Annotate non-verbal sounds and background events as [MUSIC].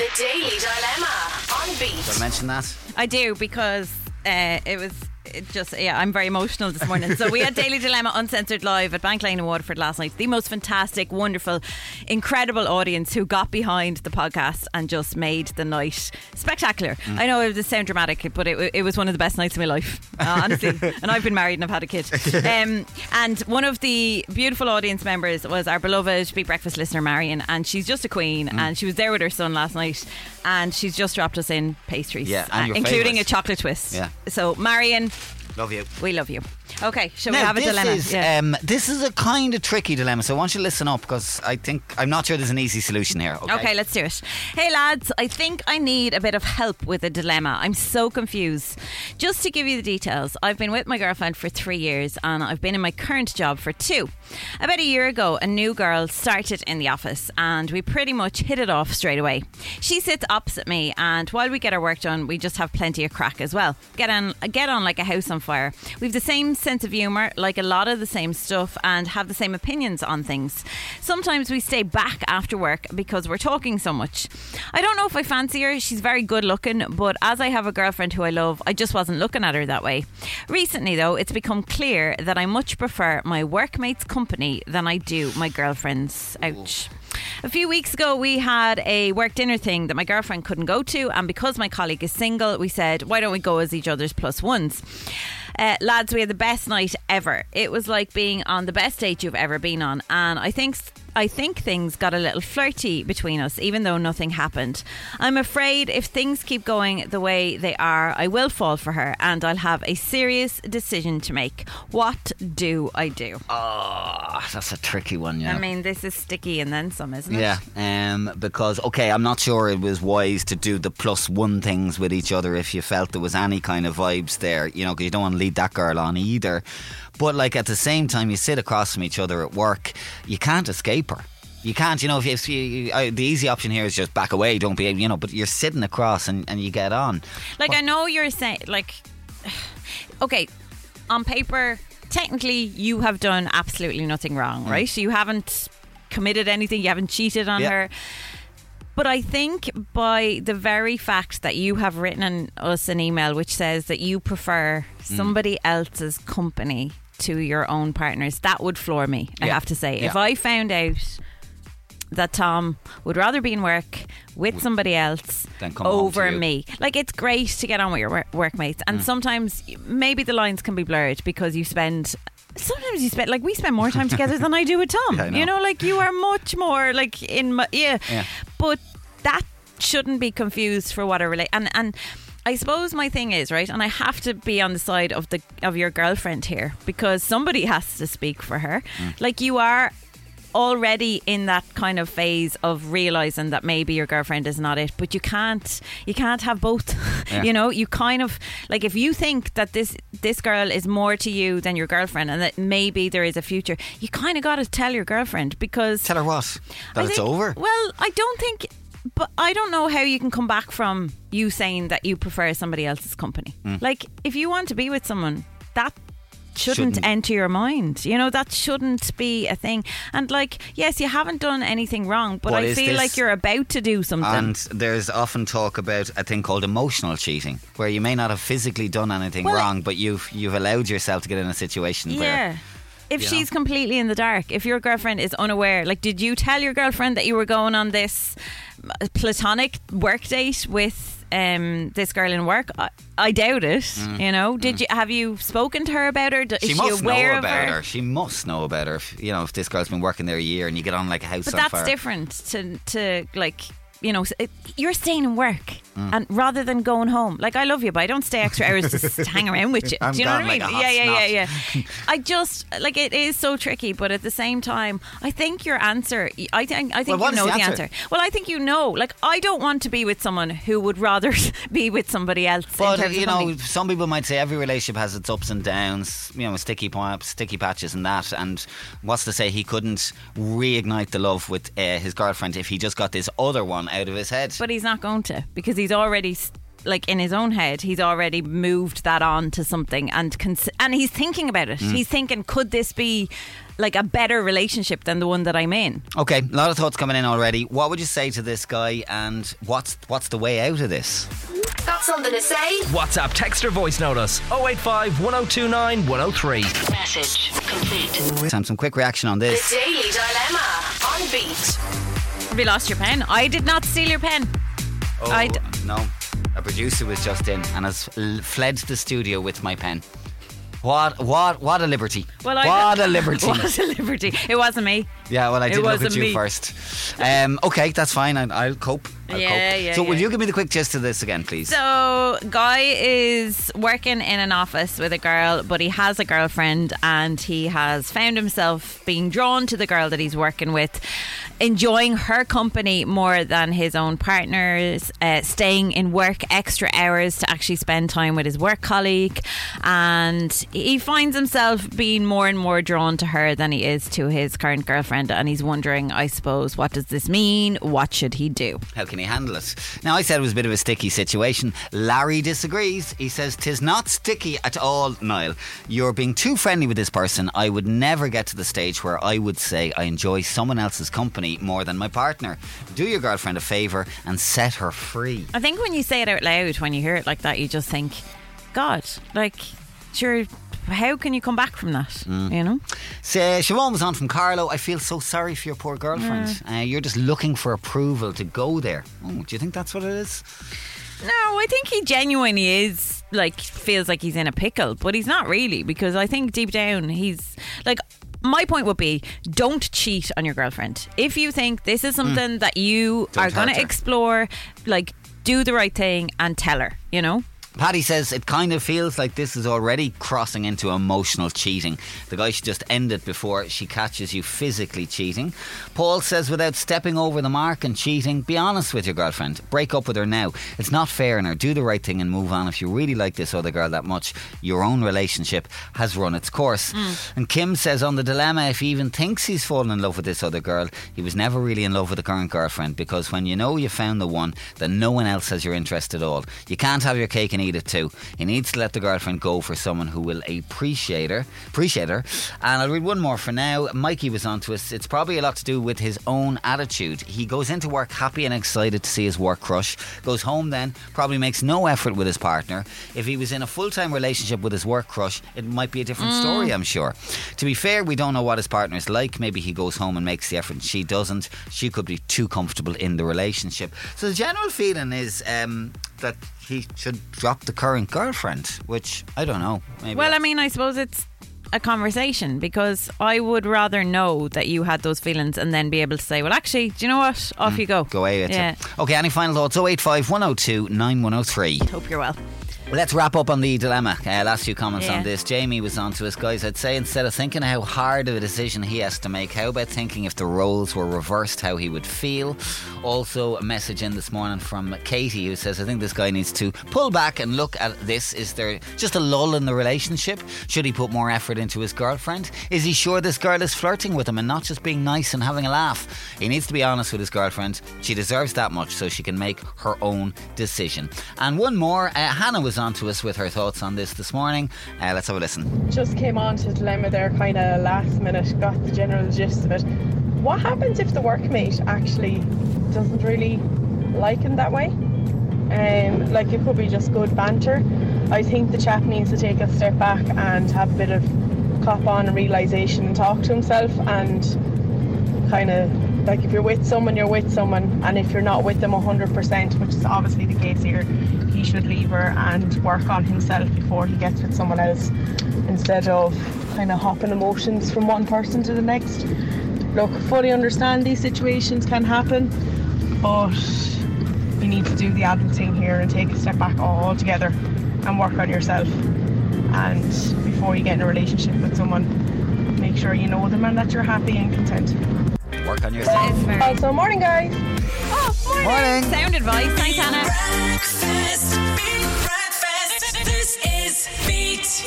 The Daily Dilemma on Did I Beat. mention that? I do because uh, it was it just yeah I'm very emotional this morning. so we had Daily [LAUGHS] Dilemma uncensored live at Bank Lane in Waterford last night. The most fantastic, wonderful, incredible audience who got behind the podcast and just made the night spectacular. I know it was sound dramatic, but it, it was one of the best nights of my life, uh, [LAUGHS] honestly. and I've been married and I've had a kid. [LAUGHS] Um, and one of the beautiful audience members was our beloved Big Breakfast listener Marion, and she's just a queen. And she was there with her son last night, and she's just dropped us in pastries, Yeah, uh, including a chocolate twist. Yeah. So Marion, Love you. we love you. Okay, shall we have a this dilemma? is um, this is a kind of tricky dilemma, so I want you to listen up because I think I'm not sure there's an easy solution here. Okay, Okay, let's do it. Hey lads, I think I need a bit of help with a dilemma. I'm so confused. Just to give you the details, I've been with my girlfriend for three years and I've been in my current job for two. About a year ago, a new girl started in the office and we pretty much hit it off straight away. She sits opposite me and while we get our work done, we just have plenty of crack as well. Get on, get on like a house on fire. We've the same sense of humour, like a lot of the same stuff, and have the same opinions on things. Sometimes we stay back after work because we're talking so much. I don't know if I fancy her, she's very good looking, but as I have a girlfriend who I love, I just wasn't looking at her that way. Recently, though, it's become clear that I much prefer my workmates' company than I do my girlfriend's. Ouch. A few weeks ago, we had a work dinner thing that my girlfriend couldn't go to, and because my colleague is single, we said, why don't we go as each other's plus ones? Uh, lads, we had the best night ever. It was like being on the best date you've ever been on, and I think I think things got a little flirty between us, even though nothing happened. I'm afraid if things keep going the way they are, I will fall for her, and I'll have a serious decision to make. What do I do? Oh, that's a tricky one, yeah. I mean, this is sticky and then some, isn't it? yeah, um, because okay, I'm not sure it was wise to do the plus one things with each other if you felt there was any kind of vibes there, you know, because you don't want to lead that girl on either. But like at the same time, you sit across from each other at work, you can't escape You can't, you know. If you, if you uh, the easy option here is just back away, don't be, you know. But you're sitting across and, and you get on. Like I know you're saying like [SIGHS] okay, on paper technically you have done absolutely nothing wrong, right? You haven't committed anything, you haven't cheated on Mm. Yeah. her. But I think by the very fact that you have written us an email which says that you prefer Mm. somebody else's company to your own partners, that would floor me, I Yeah. have to say. If I found out that Tom would rather be in work with somebody else come over me. Like it's great to get on with your work- workmates, Mm. and sometimes maybe the lines can be blurred because you spend. Sometimes you spend like we spend more time together than I do with [LAUGHS] Tom. Yeah, know. You know, like you are much more like in my yeah. Yeah. But that shouldn't be confused for what a relate and and. I suppose my thing is right, and I have to be on the side of the of your girlfriend here because somebody has to speak for her. Mm. Like you are already in that kind of phase of realizing that maybe your girlfriend is not it but you can't you can't have both [LAUGHS] Yeah. you know you kind of like if you think that this this girl is more to you than your girlfriend and that maybe there is a future you kind of got to tell your girlfriend because Tell her what that I it's think- over. well I don't think but I don't know how you can come back from you saying that you prefer somebody else's company Mm. like if you want to be with someone that shouldn't, Shouldn't. enter your mind. You know, that shouldn't be a thing. And like, yes, you haven't done anything wrong, but What I feel like you're about to do something. And there's often talk about a thing called emotional cheating, where you may not have physically done anything Well, wrong, but you've you've allowed yourself to get in a situation yeah. where If you she's completely in the dark, if your girlfriend is unaware, like, did you tell your girlfriend that you were going on this platonic work date with um, this girl in work? I, I doubt it. You know, did you have you spoken to her about her? Mm. she Is must aware know about her. She must know about her. If, you know, if this girl's been working there a year and you get on like a house But that's fire. different to to like you know, it, you're staying in work, Mm. and rather than going home, like I love you, but I don't stay extra hours just to hang around with you. [LAUGHS] I'm Do you know what I mean? like yeah, yeah, yeah, yeah. [LAUGHS] I just like it is so tricky, but at the same time, I think your answer. I think I think Well, you know the the answer? answer. Well, I think you know. Like I don't want to be with someone who would rather [LAUGHS] be with somebody else. But you know, some people might say every relationship has its ups and downs. You know, sticky points, sticky patches, and that. And what's to say he couldn't reignite the love with uh, his girlfriend if he just got this other one out of his head? but he's not going to because he's already like in his own head, he's already moved that on to something, and cons- and he's thinking about it. Mm. He's thinking, could this be like a better relationship than the one that I'm in? Okay, a lot of thoughts coming in already. What would you say to this guy, and what's what's the way out of this? Got something to say? WhatsApp, text or voice note us 085 1029 103. Message complete. Time some quick reaction on this. The this. Daily Dilemma on beat. You lost your pen? I did not steal your pen. Oh I d- no, a producer was just in and has l- fled the studio with my pen. What what what a liberty! Well, I what [LAUGHS] a liberty! [LAUGHS] What a liberty! It wasn't me. Yeah, well, I did look at you me. first. Um, okay, that's fine. I, I'll cope. I'll Yeah, cope. yeah, So, will you give me the quick gist of this again, please? So, Guy is working in an office with a girl, but he has a girlfriend and he has found himself being drawn to the girl that he's working with, enjoying her company more than his own partner's, uh, staying in work extra hours to actually spend time with his work colleague. And he finds himself being more and more drawn to her than he is to his current girlfriend. And he's wondering, I suppose, what does this mean? What should he do? How can he handle it? Now, I said it was a bit of a sticky situation. Larry disagrees. He says, Tis not sticky at all, Niall. You're being too friendly with this person. I would never get to the stage where I would say I enjoy someone else's company more than my partner. Do your girlfriend a favour and set her free. I think when you say it out loud, when you hear it like that, you just think, God, like, sure, how can you come back from that? Mm. You know? So, Siobhan was on from Carlow. I feel so sorry for your poor girlfriend. Uh, you're just looking for approval to go there. Oh, do you think that's what it is? No, I think he genuinely is, like, feels like he's in a pickle, but he's not really, because I think deep down he's, like, my point would be don't cheat on your girlfriend. If you think this is something that you Mm. Don't are going to explore, like, do the right thing and tell her, you know? Paddy says it kind of feels like this is already crossing into emotional cheating. The guy should just end it before she catches you physically cheating. Paul says without stepping over the mark and cheating, be honest with your girlfriend. Break up with her now. It's not fair on her. Do the right thing and move on. If you really like this other girl that much, your own relationship has run its course. Mm. And Kim says on the dilemma, if he even thinks he's fallen in love with this other girl, he was never really in love with the current girlfriend because when you know you found the one, then no one else has your interest at all. You can't have your cake and eat it too. He needs to let the girlfriend go for someone who will appreciate her. Appreciate her. And I'll read one more for now. Mikey was on to us. It's probably a lot to do with his own attitude. He goes into work happy and excited to see his work crush. Goes home then, probably makes no effort with his partner. If he was in a full time relationship with his work crush, it might be a different story, I'm sure. To be fair, we don't know what his partner's like. Maybe he goes home and makes the effort and she doesn't. She could be too comfortable in the relationship. So the general feeling is um, that he should drop the current girlfriend, which I don't know. Maybe Well, I mean, I suppose it's a conversation because I would rather know that you had those feelings and then be able to say, well, actually, do you know what? Off you go. Mm, Go away Yeah. it. Okay, any final thoughts? 085 102 9103. Hope you're well. Let's wrap up on the dilemma. Uh, last few comments Yeah. on this. Jamie was on to us, guys. I'd say instead of thinking how hard of a decision he has to make, how about thinking if the roles were reversed, how he would feel? Also, a message in this morning from Katie who says, I think this guy needs to pull back and look at this. Is there just a lull in the relationship? Should he put more effort into his girlfriend? Is he sure this girl is flirting with him and not just being nice and having a laugh? He needs to be honest with his girlfriend. She deserves that much so she can make her own decision. And one more, uh, Hannah was on to us with her thoughts on this this morning. Uh, let's have a listen. just came on to dilemma there kind of last minute got the general gist of it what happens if the workmate actually doesn't really like him that way um, like it could be just good banter i think the chap needs to take a step back and have a bit of cop on realization and talk to himself and kind of like if you're with someone you're with someone. And if you're not with them 100% which is obviously the case here he should leave her and work on himself before he gets with someone else instead of kind of hopping emotions from one person to the next. Look fully understand these situations can happen but you need to do the adult thing here and take a step back altogether and work on yourself. And before you get in a relationship with someone make sure you know them and that you're happy and content Work on yourself. It's very- also morning guys Oh, morning. Morning. Sound advice. Thanks, Hannah. Breakfast, big breakfast. This is Beat.